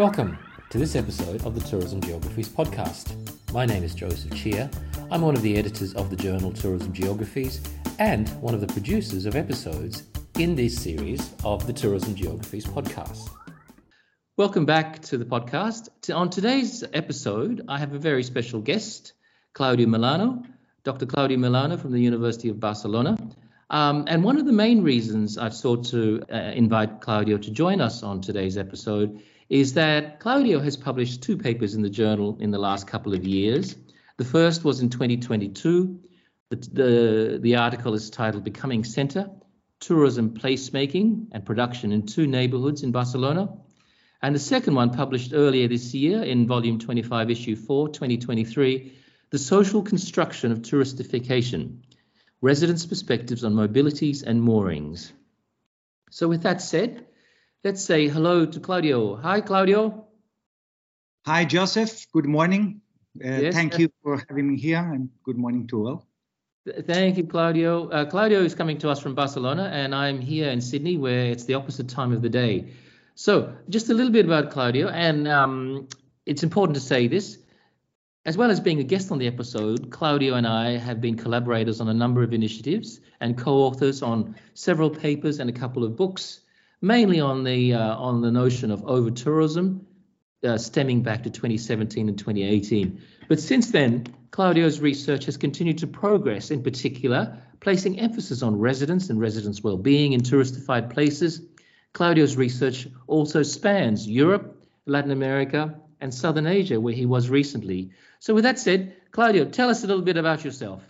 Welcome to this episode of the Tourism Geographies podcast. My name is Joseph Cheer. I'm one of the editors of the journal Tourism Geographies and one of the producers of episodes in this series of the Tourism Geographies podcast. Welcome back to the podcast. On today's episode, I have a very special guest, Claudio Milano, Dr. Claudio Milano from the University of Barcelona. Um, and one of the main reasons I've sought to uh, invite Claudio to join us on today's episode is that Claudio has published two papers in the journal in the last couple of years. The first was in 2022. The, the, the article is titled Becoming Center Tourism Placemaking and Production in Two Neighborhoods in Barcelona. And the second one, published earlier this year in volume 25, issue 4, 2023, The Social Construction of Touristification Residents' Perspectives on Mobilities and Moorings. So, with that said, Let's say hello to Claudio. Hi, Claudio. Hi, Joseph. Good morning. Uh, yes. Thank you for having me here, and good morning to all. Thank you, Claudio. Uh, Claudio is coming to us from Barcelona, and I'm here in Sydney, where it's the opposite time of the day. So, just a little bit about Claudio, and um, it's important to say this. As well as being a guest on the episode, Claudio and I have been collaborators on a number of initiatives and co authors on several papers and a couple of books mainly on the uh, on the notion of over tourism, uh, stemming back to 2017 and 2018. But since then, Claudio's research has continued to progress, in particular, placing emphasis on residents and residents' well-being in touristified places. Claudio's research also spans Europe, Latin America, and Southern Asia, where he was recently. So, with that said, Claudio, tell us a little bit about yourself.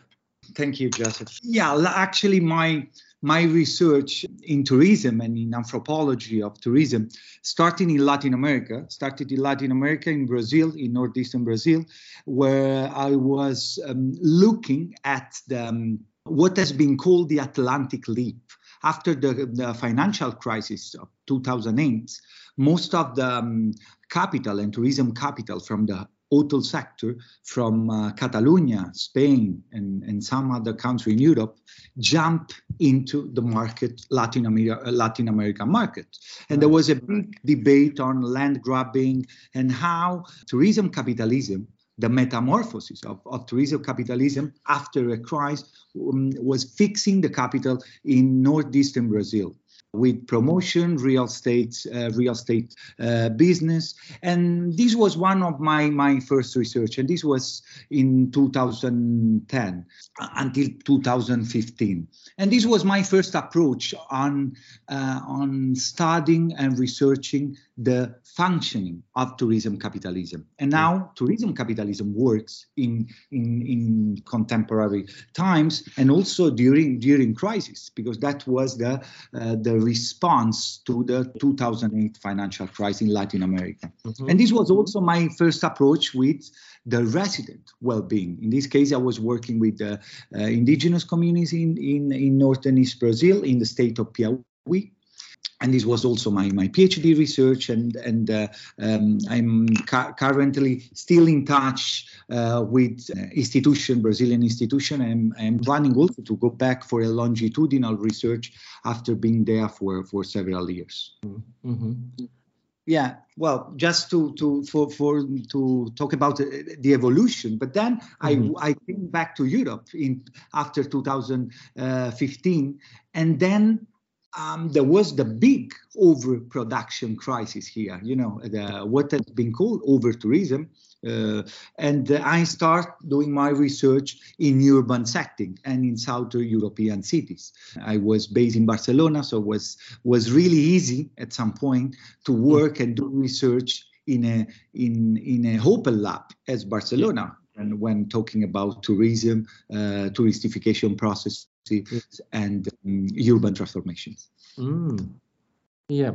Thank you, Joseph. Yeah, actually, my my research in tourism and in anthropology of tourism starting in Latin America, started in Latin America, in Brazil, in northeastern Brazil, where I was um, looking at the, um, what has been called the Atlantic Leap. After the, the financial crisis of 2008, most of the um, capital and tourism capital from the hotel sector from uh, Catalonia, Spain, and, and some other country in Europe jump into the market, Latin America, uh, Latin American market. And there was a big debate on land grabbing and how tourism capitalism the metamorphosis of, of tourism capitalism after a crisis um, was fixing the capital in northeastern Brazil with promotion, real estate, uh, real estate uh, business, and this was one of my my first research, and this was in 2010 until 2015, and this was my first approach on uh, on studying and researching the functioning of tourism capitalism. And now tourism capitalism works in, in, in contemporary times and also during during crisis, because that was the uh, the response to the 2008 financial crisis in Latin America. Mm-hmm. And this was also my first approach with the resident well-being. In this case, I was working with the uh, indigenous communities in, in, in northern East Brazil in the state of Piauí and this was also my, my PhD research, and and uh, um, I'm ca- currently still in touch uh, with uh, institution Brazilian institution. I'm I'm planning also to go back for a longitudinal research after being there for for several years. Mm-hmm. Yeah, well, just to to for for to talk about the evolution, but then mm-hmm. I I came back to Europe in after 2015, uh, and then um, there was the big overproduction crisis here, you know, the, what has been called over tourism. Uh, and I start doing my research in urban setting and in southern European cities. I was based in Barcelona, so it was was really easy at some point to work and do research in a in in a open lab as Barcelona. And when talking about tourism, uh, touristification process and um, urban transformations. Mm. Yeah.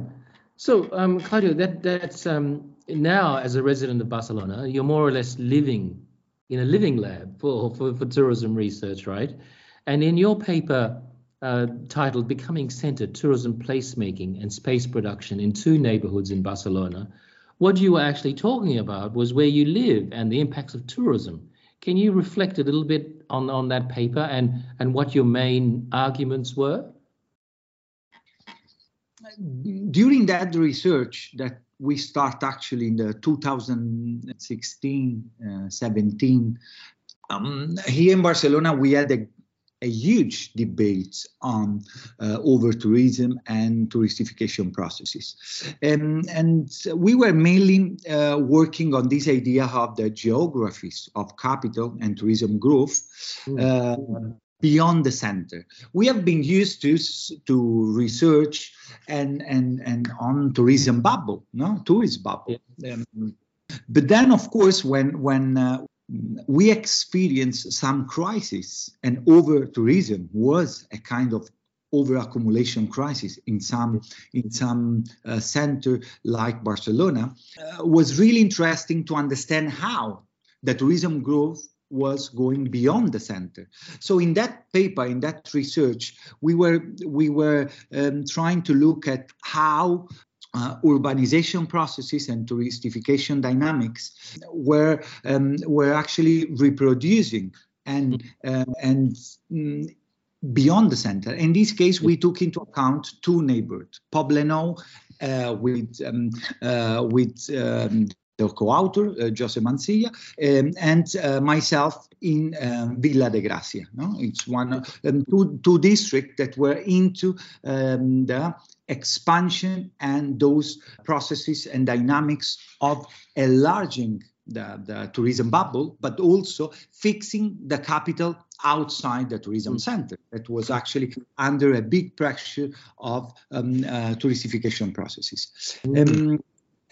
So, um, Claudio, that that's um, now as a resident of Barcelona, you're more or less living in a living lab for, for, for tourism research, right? And in your paper uh, titled Becoming Center Tourism Placemaking and Space Production in Two Neighborhoods in Barcelona, what you were actually talking about was where you live and the impacts of tourism. Can you reflect a little bit on, on that paper and, and what your main arguments were? During that research that we start actually in the 2016, uh, 17. Um, here in Barcelona, we had a, a huge debate on uh, over tourism and touristification processes. And, and we were mainly uh, working on this idea of the geographies of capital and tourism growth. Mm beyond the center. We have been used to to research and and and on tourism bubble, no tourist bubble. Yeah. Um, but then, of course, when when uh, we experienced some crisis and over tourism was a kind of over accumulation crisis in some in some uh, center like Barcelona uh, was really interesting to understand how the tourism growth was going beyond the center. So in that paper, in that research, we were we were um, trying to look at how uh, urbanization processes and touristification dynamics were um, were actually reproducing and uh, and mm, beyond the center. In this case, we took into account two neighborhoods, Poblenou uh, with um, uh, with um, the co-author, uh, Jose Mansilla, um, and uh, myself in um, Vila de Gràcia. No? It's one um, two, two districts that were into um, the expansion and those processes and dynamics of enlarging the, the tourism bubble, but also fixing the capital outside the tourism mm. center that was actually under a big pressure of um, uh, touristification processes. Mm. Um,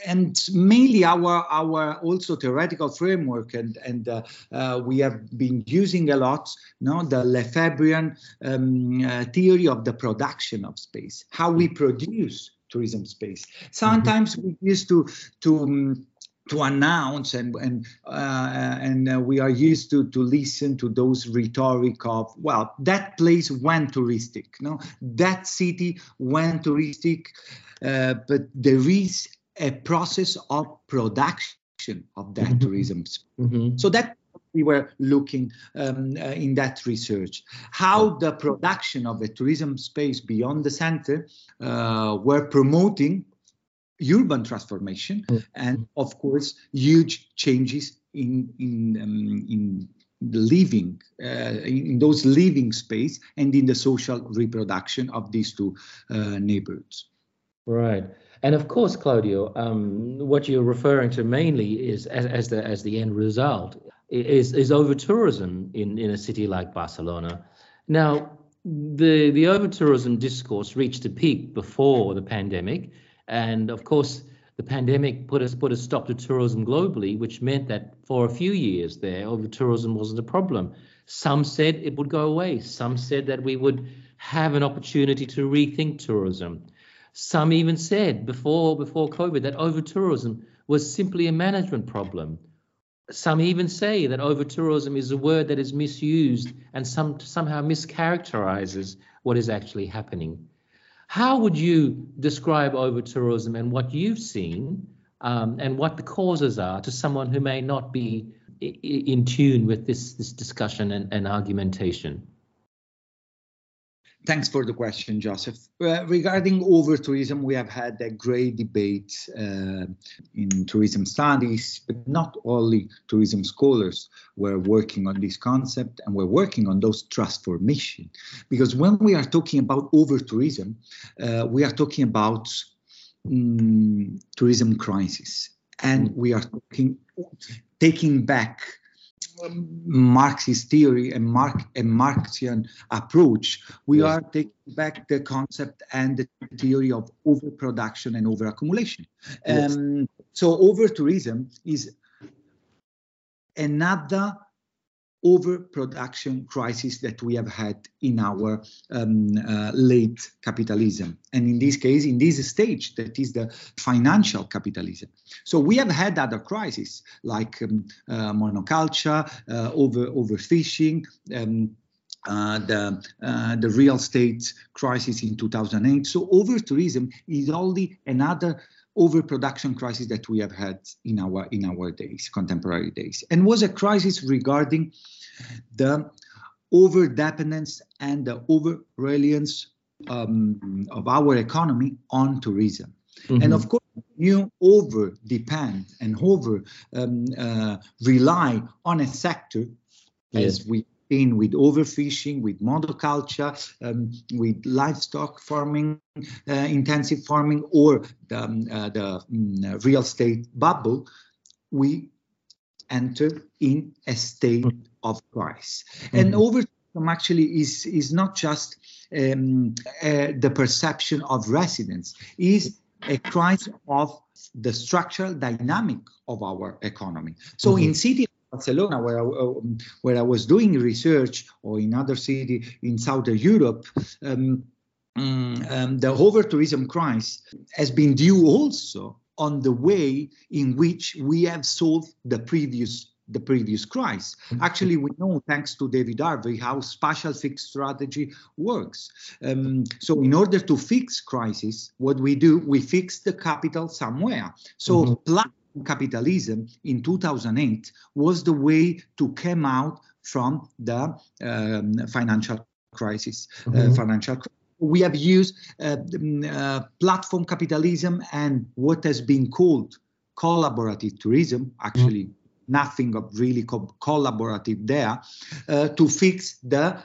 and mainly our our also theoretical framework and and uh, uh, we have been using a lot no the Lefebvrean um, uh, theory of the production of space how we produce tourism space sometimes mm-hmm. we used to to um, to announce and and uh, and uh, we are used to to listen to those rhetoric of well that place went touristic no that city went touristic uh, but there is a process of production of that mm-hmm. tourism. Mm-hmm. So that we were looking um, uh, in that research how the production of a tourism space beyond the center uh, were promoting urban transformation mm-hmm. and of course huge changes in in um, in the living uh, in those living space and in the social reproduction of these two uh, neighborhoods right and of course, Claudio, um, what you're referring to mainly is as, as the as the end result is is over tourism in, in a city like Barcelona. Now, the the over tourism discourse reached a peak before the pandemic, and of course, the pandemic put us put a stop to tourism globally, which meant that for a few years there, over tourism wasn't a problem. Some said it would go away. Some said that we would have an opportunity to rethink tourism. Some even said before before COVID that over tourism was simply a management problem. Some even say that over tourism is a word that is misused and some somehow mischaracterizes what is actually happening. How would you describe over tourism and what you've seen um, and what the causes are to someone who may not be in tune with this, this discussion and, and argumentation? Thanks for the question, Joseph. Uh, regarding over tourism, we have had a great debate uh, in tourism studies, but not only tourism scholars were working on this concept and we're working on those transformation. Because when we are talking about over tourism, uh, we are talking about um, tourism crisis, and we are talking taking back Marxist theory and Mark and Marxian approach, we yes. are taking back the concept and the theory of overproduction and overaccumulation. Yes. Um, so over tourism is another overproduction crisis that we have had in our um, uh, late capitalism. And in this case, in this stage, that is the financial capitalism. So we have had other crises like um, uh, monoculture, uh, over overfishing. Um, uh, the uh, the real estate crisis in 2008. So over tourism is only another overproduction crisis that we have had in our in our days, contemporary days, and was a crisis regarding the over dependence and the over reliance um, of our economy on tourism. Mm-hmm. And of course, you over depend and over um, uh, rely on a sector, yes. as we in with overfishing, with monoculture, um, with livestock farming, uh, intensive farming, or the, um, uh, the um, real estate bubble, we enter in a state of crisis. Mm-hmm. And over actually is is not just um, uh, the perception of residents, is a crisis of the structural dynamic of our economy. So mm-hmm. in cities Barcelona, where I, where I was doing research, or in other city in Southern Europe, um, um, the over tourism crisis has been due also on the way in which we have solved the previous the previous crisis. Actually, we know, thanks to David Harvey, how spatial fixed strategy works. Um, so, in order to fix crisis, what we do, we fix the capital somewhere. So, mm-hmm capitalism in 2008 was the way to come out from the um, financial crisis. Uh, mm-hmm. Uh, financial. We have used uh, uh, platform capitalism and what has been called collaborative tourism. Actually, mm-hmm. nothing of really co- collaborative there uh, to fix the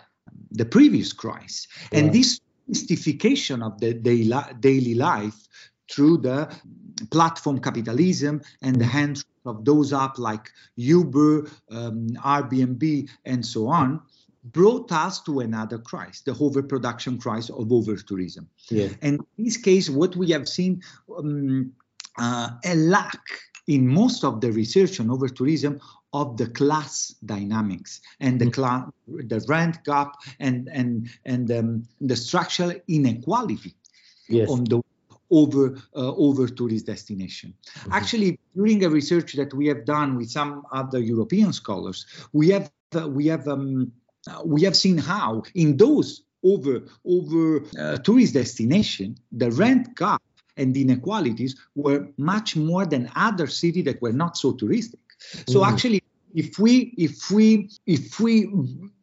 the previous crisis. And this mystification of the daily, daily life through the platform capitalism and the hands of those up like Uber, um, Airbnb, and so on, brought us to another crisis, the overproduction crisis of overtourism. Yeah. And in this case, what we have seen um, uh, a lack in most of the research on overtourism of the class dynamics and the mm-hmm. class, the rent gap and and and um, the structural inequality yes. on those over uh, over tourist destination. Mm-hmm. Actually, during a research that we have done with some other European scholars, we have uh, we have um, uh, we have seen how in those over over uh, tourist destination the rent gap and inequalities were much more than other cities that were not so touristic. So mm-hmm. actually, if we if we if we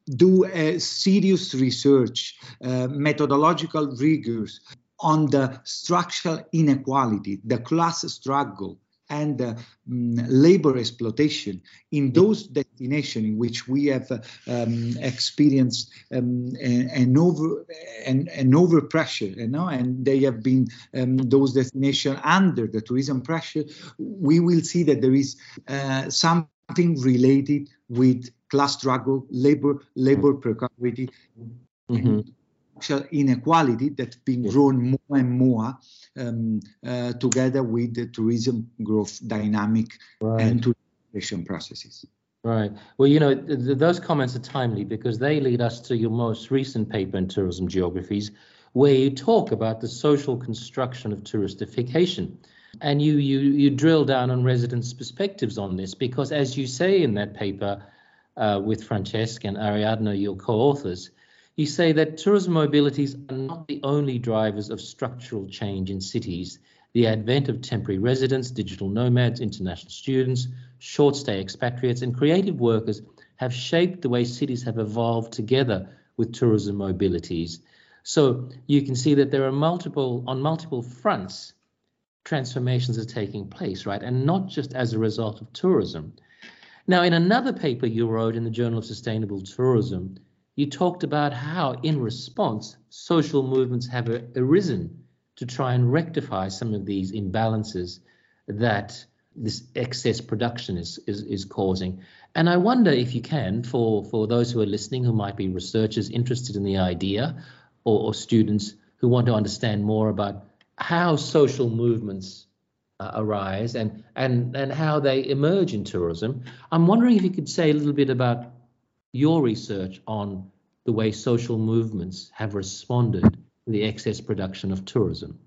do a serious research, uh, methodological rigors on the structural inequality, the class struggle, and uh, labor exploitation in those destinations in which we have um, experienced um, an over an, an over pressure, you know, and they have been um, those destinations under the tourism pressure. We will see that there is uh, something related with class struggle, labor labor precarity. Mm-hmm inequality that's been grown more and more um, uh, together with the tourism growth dynamic right. and tourism processes. Right. Well, you know, th- th- those comments are timely because they lead us to your most recent paper in Tourism Geographies, where you talk about the social construction of touristification. And you, you, you drill down on residents' perspectives on this because, as you say in that paper uh, with Francesca and Ariadna, your co authors, you say that tourism mobilities are not the only drivers of structural change in cities. The advent of temporary residents, digital nomads, international students, short stay expatriates, and creative workers have shaped the way cities have evolved together with tourism mobilities. So you can see that there are multiple, on multiple fronts, transformations are taking place, right? And not just as a result of tourism. Now, in another paper you wrote in the Journal of Sustainable Tourism, you talked about how, in response, social movements have arisen to try and rectify some of these imbalances that this excess production is, is, is causing. And I wonder if you can, for, for those who are listening who might be researchers interested in the idea or, or students who want to understand more about how social movements uh, arise and, and, and how they emerge in tourism, I'm wondering if you could say a little bit about your research on the way social movements have responded to the excess production of tourism?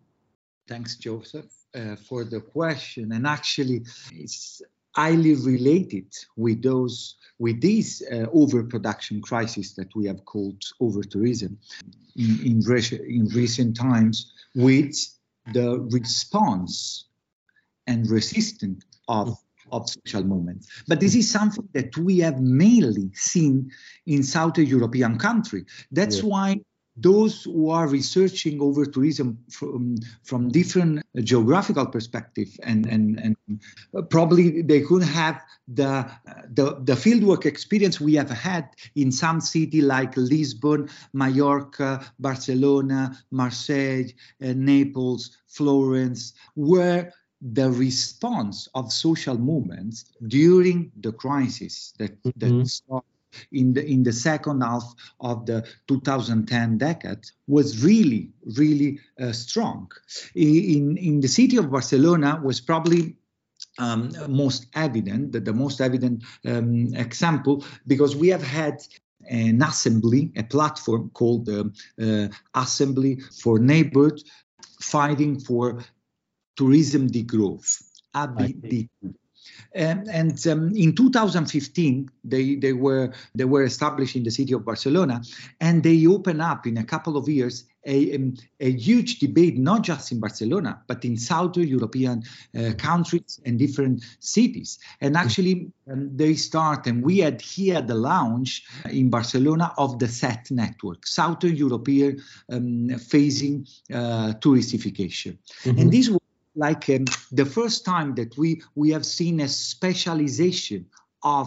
Thanks, Joseph, uh, for the question. And actually, it's highly related with those with these uh, overproduction crisis that we have called overtourism in, in, in recent times with the response and resistance of of social movements. But this is something that we have mainly seen in South European countries. That's yeah. why those who are researching over tourism from, from different geographical perspective and, and, and probably they could have the, the, the fieldwork experience we have had in some city like Lisbon, Mallorca, Barcelona, Marseille, uh, Naples, Florence, where the response of social movements during the crisis that, mm-hmm. that started in the in the second half of the 2010 decade was really really uh, strong in in the city of barcelona was probably um, most evident the, the most evident um, example because we have had an assembly a platform called the uh, assembly for neighborhood fighting for tourism degrowth ABD um, and um, in 2015, they, they were they were established in the city of Barcelona, and they opened up in a couple of years a, um, a huge debate, not just in Barcelona, but in Southern European uh, countries and different cities. And actually, um, they start, and we had here the launch in Barcelona of the SET network, Southern European um, Facing uh, Touristification. Mm-hmm. And this like um, the first time that we we have seen a specialization of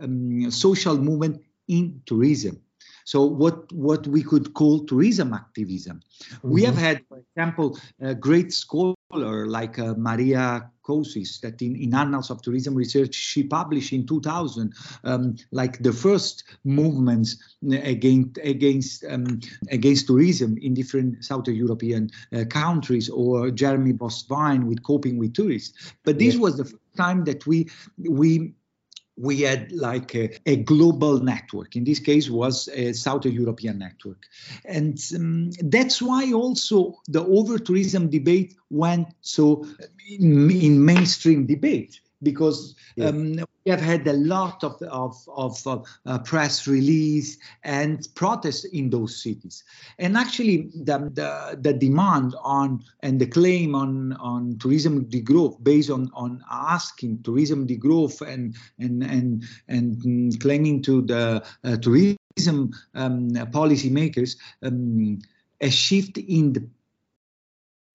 um, social movement in tourism. So what what we could call tourism activism. Mm-hmm. We have had, for example, a great scholar like uh, Maria Kousis that in, in Annals of Tourism Research she published in 2000 um, like the first movements against against um, against tourism in different Southern European uh, countries or Jeremy Boissevain with coping with tourists. But this yeah. was the first time that we we we had like a, a, global network. In this case, was a Southern European network, and um, that's why also the over tourism debate went so in, in mainstream debate because yeah. um, we have had a lot of of, of uh, press release and protests in those cities, and actually the, the, the demand on and the claim on on tourism degrowth based on on asking tourism degrowth and and and and claiming to the uh, tourism um, policymakers um, a shift in the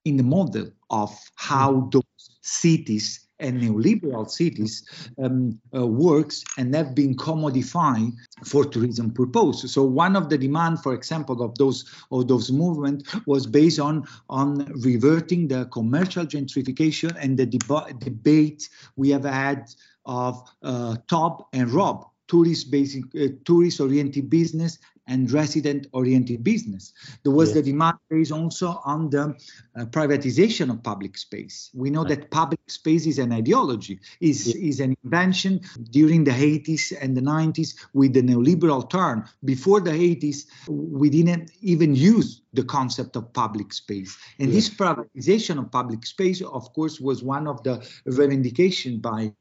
in the model of how mm. those cities and neoliberal cities um, uh, works and have been commodified for tourism purpose. So one of the demand, for example, of those of those movements was based on on reverting the commercial gentrification and the deba- debate we have had of uh, top and rob tourist basic uh, tourist oriented business and resident oriented business. There was the demand based also on the uh, privatization of public space. We know that public space is an ideology, is, is an invention during the 80s and the 90s with the neoliberal turn. Before the 80s, we didn't even use the concept of public space. And this privatization of public space, of course, was one of the revendication by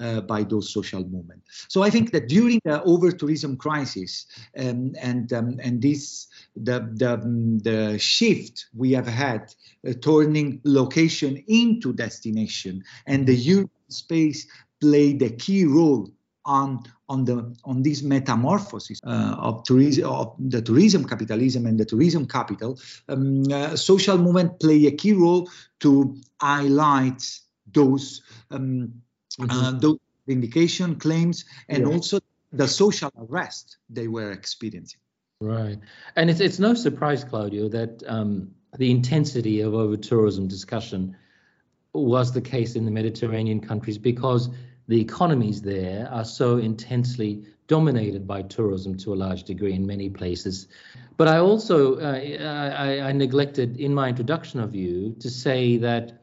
uh, by those social movements. So I think that during the over tourism crisis um, and um, and this the the, um, the shift we have had uh, turning location into destination and the urban space played a key role on on the on this metamorphosis uh, of tourism of the tourism capitalism and the tourism capital um, uh, social movement play a key role to highlight those um, mm-hmm. uh, those vindication claims and yeah. also the social arrest they were experiencing. Right, and it's it's no surprise, Claudio, that um, the intensity of over tourism discussion was the case in the Mediterranean countries because the economies there are so intensely dominated by tourism to a large degree in many places. But I also uh, I, I neglected in my introduction of you to say that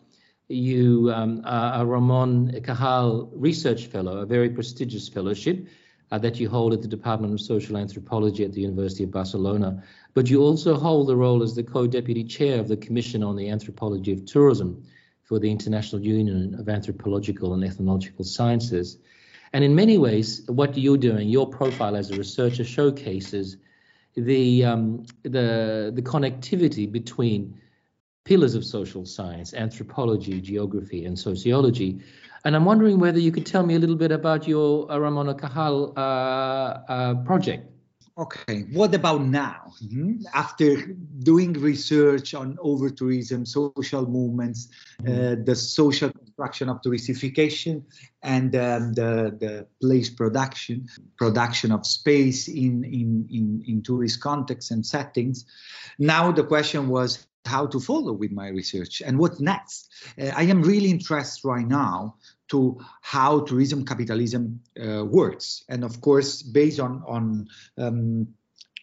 you um, are a Ramon Cajal Research Fellow, a very prestigious fellowship uh, that you hold at the Department of Social Anthropology at the University of Barcelona. But you also hold the role as the co-deputy chair of the Commission on the Anthropology of Tourism for the International Union of Anthropological and Ethnological Sciences. And in many ways, what you're doing, your profile as a researcher showcases the um, the the connectivity between pillars of social science, anthropology, geography, and sociology. And I'm wondering whether you could tell me a little bit about your uh, Ramon Cajal uh, uh, project. Okay, what about now? Mm-hmm. After doing research on over tourism, social movements, mm-hmm. uh, the social construction of touristification, and um, the, the place production, production of space in, in, in, in tourist contexts and settings, now the question was how to follow with my research and what next. Uh, I am really interested right now to how tourism capitalism uh, works, and of course, based on on um,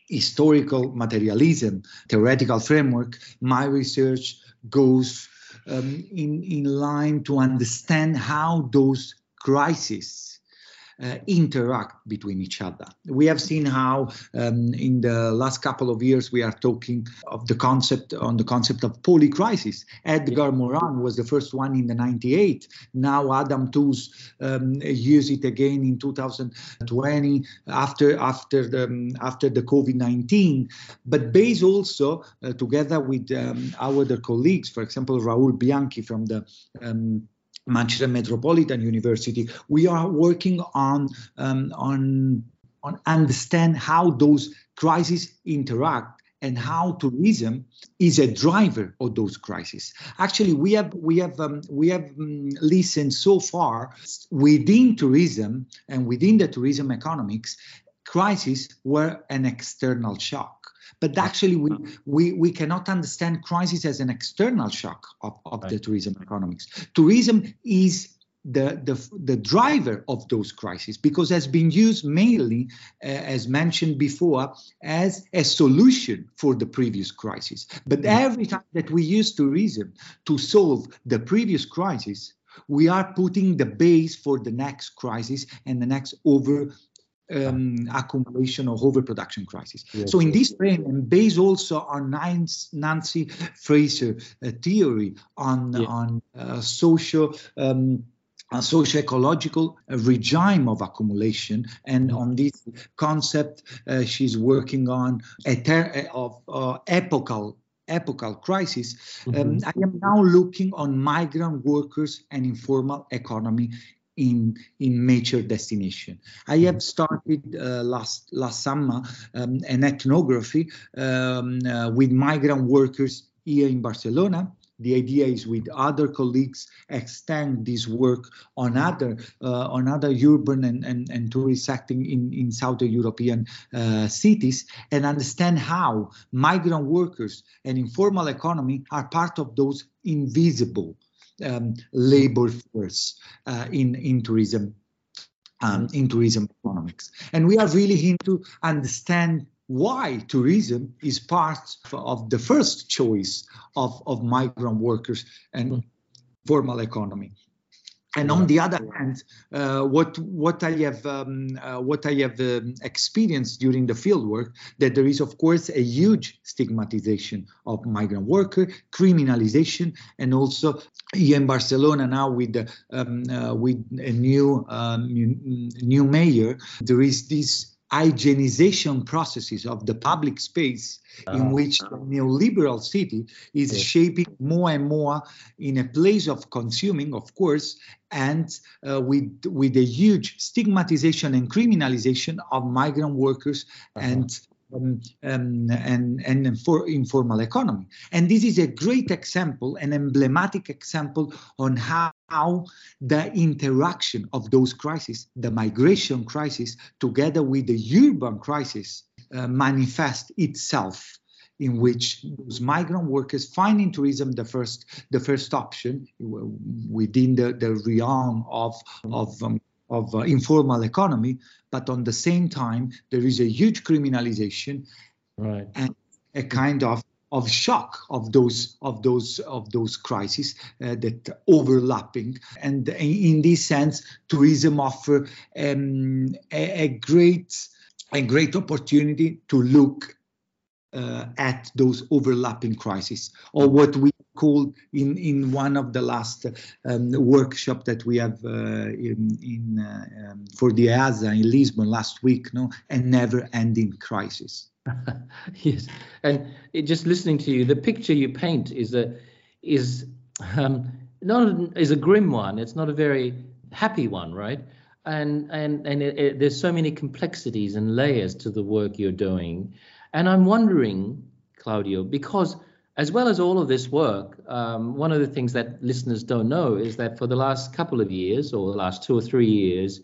historical materialism theoretical framework, my research goes um, in in line to understand how those crises uh, interact between each other. We have seen how um, in the last couple of years we are talking of the concept on the concept of polycrisis. Edgar Morin was the first one in the 98. Now Adam Tooze um, used it again in 2020 after after the after the COVID-19. But based also uh, together with um, our other colleagues, for example, Raoul Bianchi from the um, Manchester Metropolitan University, we are working on um, on on understand how those crises interact and how tourism is a driver of those crises. Actually, we have we have um, we have um, listened so far within tourism and within the tourism economics, crises were an external shock. But actually, we, we, we cannot understand crisis as an external shock of, of right. the tourism economics. Tourism is the, the, the driver of those crises because it has been used mainly, uh, as mentioned before, as a solution for the previous crisis. But mm-hmm. every time that we use tourism to solve the previous crisis, we are putting the base for the next crisis and the next over um, accumulation or overproduction crisis. Yes, so in this frame, and based also on Nancy Fraser uh, theory on yeah. on uh, social. Um, a socio-ecological regime of accumulation and mm-hmm. on this concept uh, she's working on a ter- of uh, epochal epochal crisis, mm-hmm. um, I am now looking on migrant workers and informal economy in in major destination. I have started uh, last last summer um, an ethnography um, uh, with migrant workers here in Barcelona. The idea is with other colleagues extend this work on other uh, on other urban and, and, and tourist setting in, in Southern European uh, cities and understand how migrant workers and informal economy are part of those invisible um, labor force uh, in in tourism um, in tourism economics. And we are really into understand why tourism is part of the first choice of, of migrant workers and mm. formal economy. And on the other hand, uh, what what I have um, uh, what I have um, experienced during the fieldwork that there is of course a huge stigmatization of migrant worker, criminalization, and also here in Barcelona now with um, uh, with a new um, new mayor, there is this hygienization processes of the public space in ah. which the neoliberal city is yeah. shaping more and more in a place of consuming, of course, and uh, with with a huge stigmatization and criminalization of migrant workers uh-huh. and um, um, and, and for informal economy. And this is a great example, an emblematic example on how, how the interaction of those crises, the migration crisis, together with the urban crisis, uh, manifest itself in which those migrant workers find in tourism the first the first option within the, the realm of of um, of uh, informal economy, but on the same time, there is a huge criminalization right. and a kind of of shock of those of those of those crises uh, that overlapping and in this sense tourism offer um, a, a, great a great opportunity to look uh, at those overlapping crises or what we called in in one of the last um, workshop that we have uh, in, in uh, um, for the EASA in Lisbon last week, no, a never-ending crisis. yes, and it, just listening to you, the picture you paint is a is um, not is a grim one. It's not a very happy one, right? and and and it, it, there's so many complexities and layers to the work you're doing, and I'm wondering, Claudio, because as well as all of this work, um, one of the things that listeners don't know is that for the last couple of years, or the last two or three years,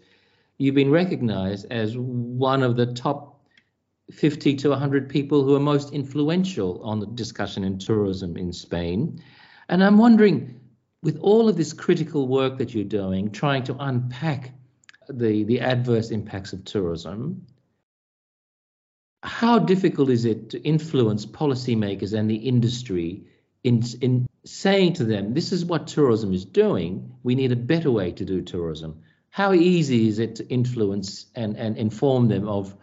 you've been recognized as one of the top 50 to 100 people who are most influential on the discussion in tourism in Spain. And I'm wondering, with all of this critical work that you're doing, trying to unpack the, the adverse impacts of tourism, how difficult is it to influence policymakers and the industry in, in saying to them, this is what tourism is doing, we need a better way to do tourism? How easy is it to influence and, and inform them of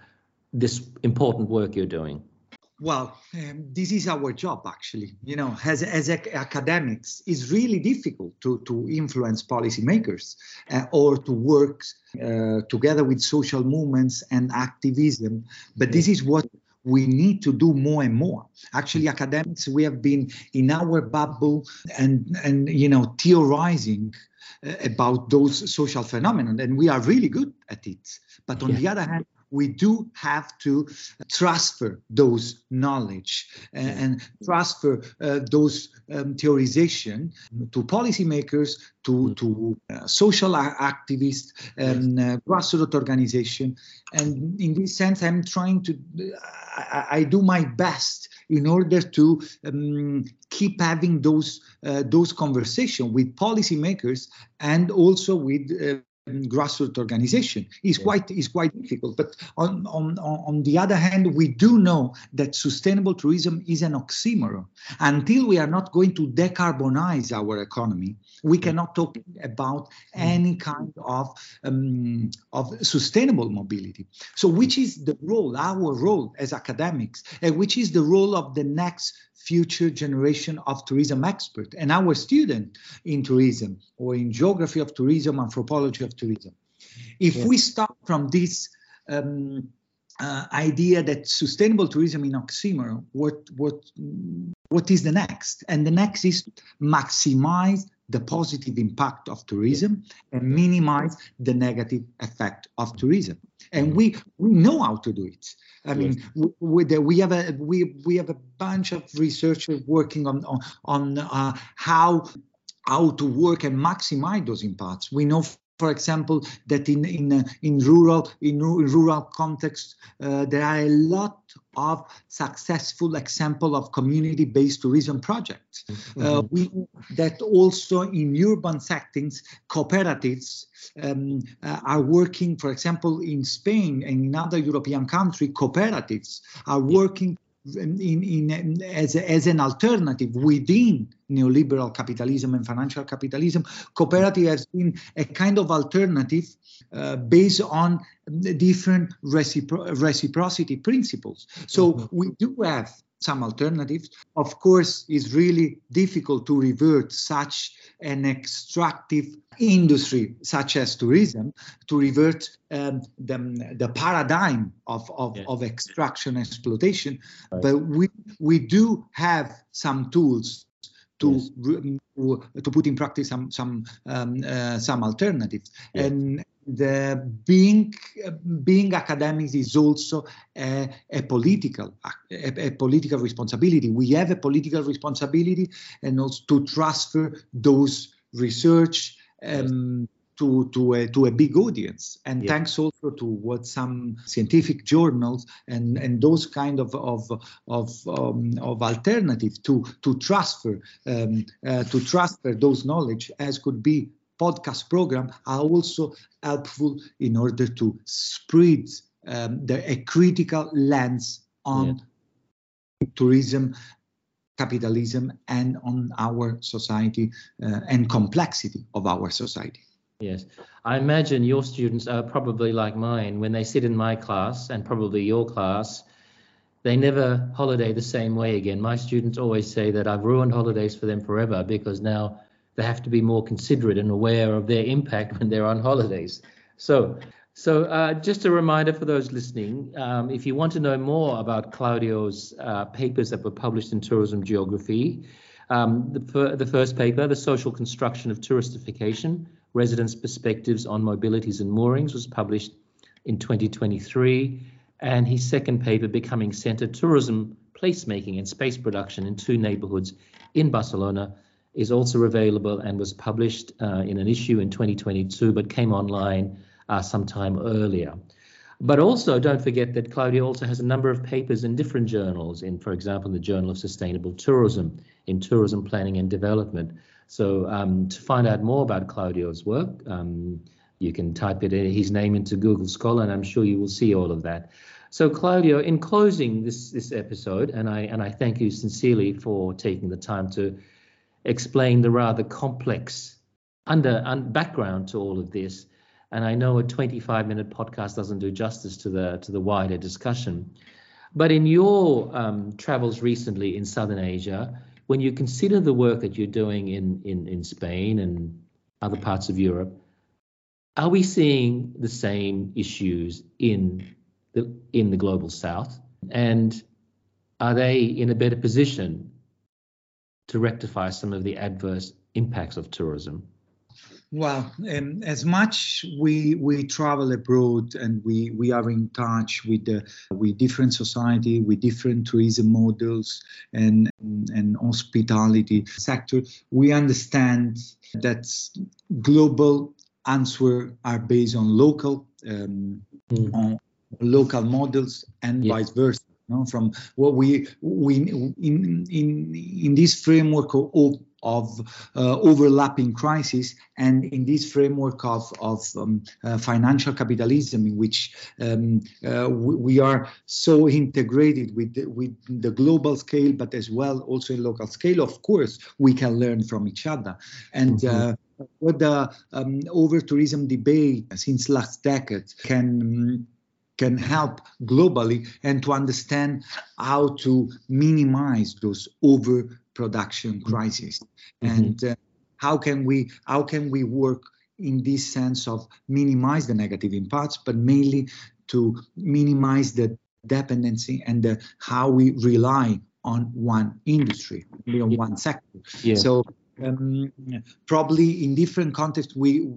this important work you're doing? Well, um, this is our job, actually. You know, as, as academics, it's really difficult to, to influence policymakers uh, or to work uh, together with social movements and activism. But this is what we need to do more and more. Actually, academics, we have been in our bubble and, and you know, theorizing uh, about those social phenomena, and we are really good at it. But on yeah. the other hand, we do have to transfer those knowledge and, and transfer uh, those um, theorization to policymakers, to, mm. to uh, social activists, and uh, grassroots organization. And in this sense, I'm trying to, I, I do my best in order to um, keep having those uh, those conversation with policymakers and also with uh, grassroots organization is yeah. quite is quite difficult. But on, on on the other hand, we do know that sustainable tourism is an oxymoron. Until we are not going to decarbonize our economy, we cannot talk about mm. any kind of um, of sustainable mobility. So, which is the role, our role as academics, and which is the role of the next future generation of tourism expert and our student in tourism or in geography of tourism, anthropology of tourism. If we start from this um, uh, idea that sustainable tourism in oxymoron, what what what is the next? And the next is maximize the positive impact of tourism and minimize the negative effect of tourism. And mm-hmm. we we know how to do it. I mean, we, we have a we we have a bunch of researchers working on on, on uh, how how to work and maximize those impacts. We know for example, that in in uh, in rural in rural context uh, there are a lot of successful example of community-based tourism projects. Mm-hmm. Uh, we that also in urban settings, cooperatives um, uh, are working. For example, in Spain and in other European countries, cooperatives are working in, in, as, as an alternative within neoliberal capitalism and financial capitalism, cooperative has been a kind of alternative uh, based on different recipro- reciprocity principles. So mm-hmm. we do have some alternatives. Of course, it's really difficult to revert such an extractive industry such as tourism to revert um, the, the paradigm of, of, yes. of extraction exploitation. Right. But we, we do have some tools to yes. to put in practice some some um, uh, some alternatives yes. and the being being academics is also a, a political a, a, political responsibility. We have a political responsibility and also to transfer those research um, to to a, to a big audience. And yeah. thanks also to what some scientific journals and and those kind of of of um, of alternative to to transfer um, uh, to transfer those knowledge as could be podcast program are also helpful in order to spread um, the, a critical lens on yeah. tourism capitalism and on our society uh, and complexity of our society yes. I imagine your students are probably like mine. When they sit in my class and probably your class they never holiday the same way again. My students always say that i've ruined holidays for them forever because now they have to be more considerate and aware of their impact when they're on holidays. So, so uh, just a reminder for those listening, um, if you want to know more about Claudio's uh, papers that were published in Tourism Geography, um, the, the, first paper, The Social Construction of Touristification, Residents' Perspectives on Mobilities and Moorings, was published in 2023. And his second paper, Becoming Center Tourism, Placemaking and Space Production in Two Neighborhoods in Barcelona, is also available and was published uh, in an issue in 2022, but came online uh, sometime earlier. But also, don't forget that Claudio also has a number of papers in different journals, in, for example, the Journal of Sustainable Tourism, in Tourism Planning and Development. So, um, to find out more about Claudio's work, um, you can type it in, his name into Google Scholar, and I'm sure you will see all of that. So, Claudio, in closing this this episode, and I and I thank you sincerely for taking the time to explain the rather complex under and background to all of this and I know a 25 minute podcast doesn't do justice to the to the wider discussion. But in your um, travels recently in Southern Asia, when you consider the work that you're doing in, in, in Spain and other parts of Europe, are we seeing the same issues in the in the global south? And are they in a better position to rectify some of the adverse impacts of tourism? Well, um, as much we we travel abroad and we we are in touch with the with different society, with different tourism models and and hospitality sector, we understand that global answer are based on local um, mm. on local models and yeah. vice versa. No, from what we we in in in this framework of of uh, overlapping crises and in this framework of, of um, uh, financial capitalism in which um, uh, we, we, are so integrated with the, with the global scale but as well also in local scale of course we can learn from each other and mm-hmm. Uh, what the um, over tourism debate since last decade can can help globally and to understand how to minimize those overproduction crises mm-hmm. mm-hmm. and uh, how can we how can we work in this sense of minimize the negative impacts but mainly to minimize the dependency and the, how we rely on one industry on one sector yeah. so um, probably in different contexts we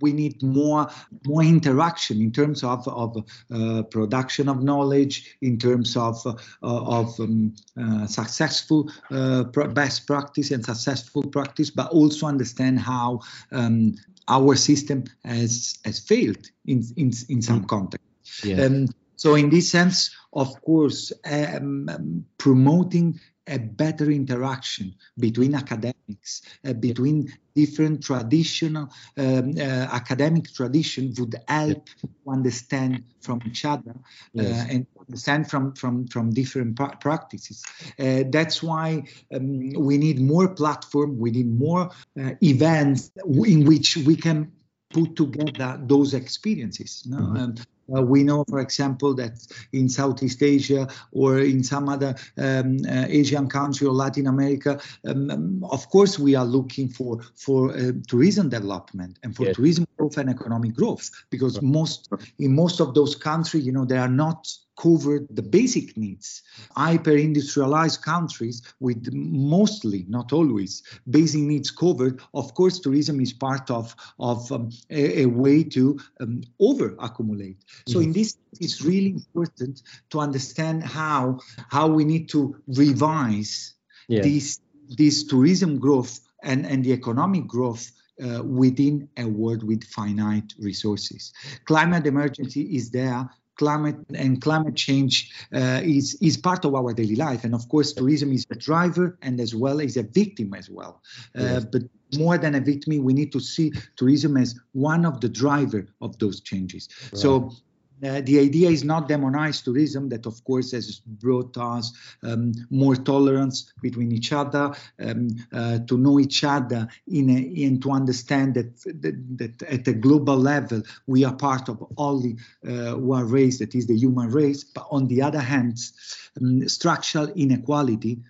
we need more more interaction in terms of of uh, production of knowledge in terms of uh, of um, uh, successful uh, best practice and successful practice but also understand how um, our system has has failed in in, in some mm. context yeah. Um, so in this sense of course um, promoting a better interaction between academics, uh, between different traditional um, uh, academic tradition would help to understand from each other uh, yes. and understand from from from different pra- practices. Uh, that's why um, we need more platform, we need more uh, events in which we can put together those experiences. No? Mm-hmm. Um, uh, we know, for example, that in Southeast Asia or in some other um, uh, Asian country or Latin America, um, um, of course, we are looking for for uh, tourism development and for yes. tourism growth and economic growth because right. most in most of those countries, you know, they are not covered the basic needs. Hyper-industrialized countries with mostly, not always, basic needs covered. Of course, tourism is part of of um, a, a, way to um, over accumulate. So mm-hmm. in this, it's really important to understand how how we need to revise yeah. this this tourism growth and and the economic growth uh, within a world with finite resources. Climate emergency is there climate and climate change uh, is is part of our daily life and of course tourism is a driver and as well as a victim as well uh, yes. but more than a victim we need to see tourism as one of the driver of those changes right. so uh, the idea is not demonize tourism, that of course has brought us um, more tolerance between each other, um, uh, to know each other in a, and to understand that, that, that, at a global level we are part of only uh, one race, that is the human race. But on the other hand, um, structural inequality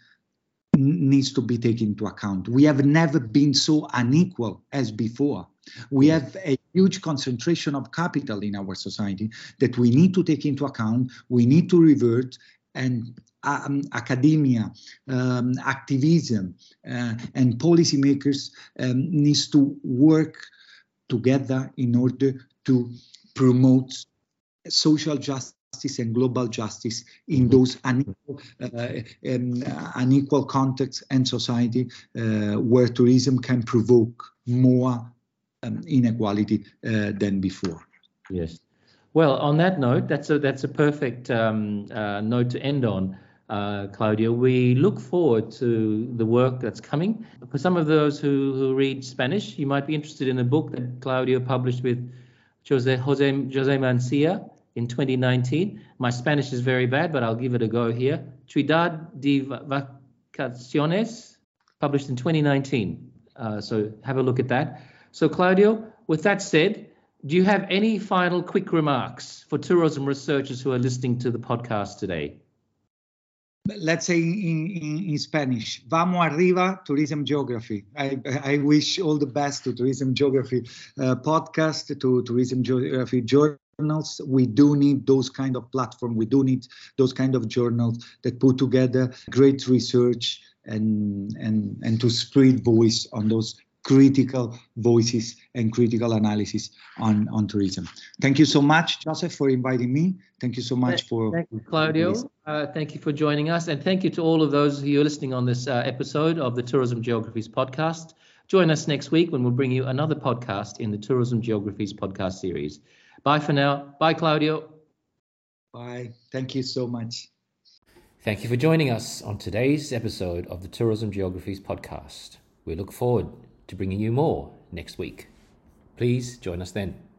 needs to be taken into account. We have never been so unequal as before. We have a huge concentration of capital in our society that we need to take into account. We need to revert and um, academia, um, activism, uh, and policymakers um, needs to work together in order to promote social justice and global justice in mm-hmm. those unequal, uh, um, unequal contexts and society uh, where tourism can provoke more um, inequality uh, than before. Yes. Well, on that note, that's a that's a perfect um, uh, note to end on. Uh, Claudio. We look forward to the work that's coming. For some of those who, who read Spanish, you might be interested in a book that Claudio published with Jose, Jose, Jose Mansilla in 2019. My Spanish is very bad, but I'll give it a go here. Ciudad de Vacaciones, published in 2019. Uh, so have a look at that. So, Claudio, with that said, do you have any final quick remarks for tourism researchers who are listening to the podcast today? let's say in, in, in, Spanish, vamos arriba, tourism geography. I, I wish all the best to tourism geography uh, podcast, to tourism geography journals. We do need those kind of platform. We do need those kind of journals that put together great research and and and to spread voice on those critical voices and critical analysis on, on tourism. Thank you so much, Joseph, for inviting me. Thank you so much for. Thank you, Claudio. Uh, thank you for joining us. And thank you to all of those who are listening on this uh, episode of the Tourism Geographies podcast. Join us next week when we'll bring you another podcast in the Tourism Geographies podcast series. Bye for now. Bye, Claudio. Bye. Thank you so much. Thank you for joining us on today's episode of the Tourism Geographies podcast. We look forward to bringing you more next week. Please join us then.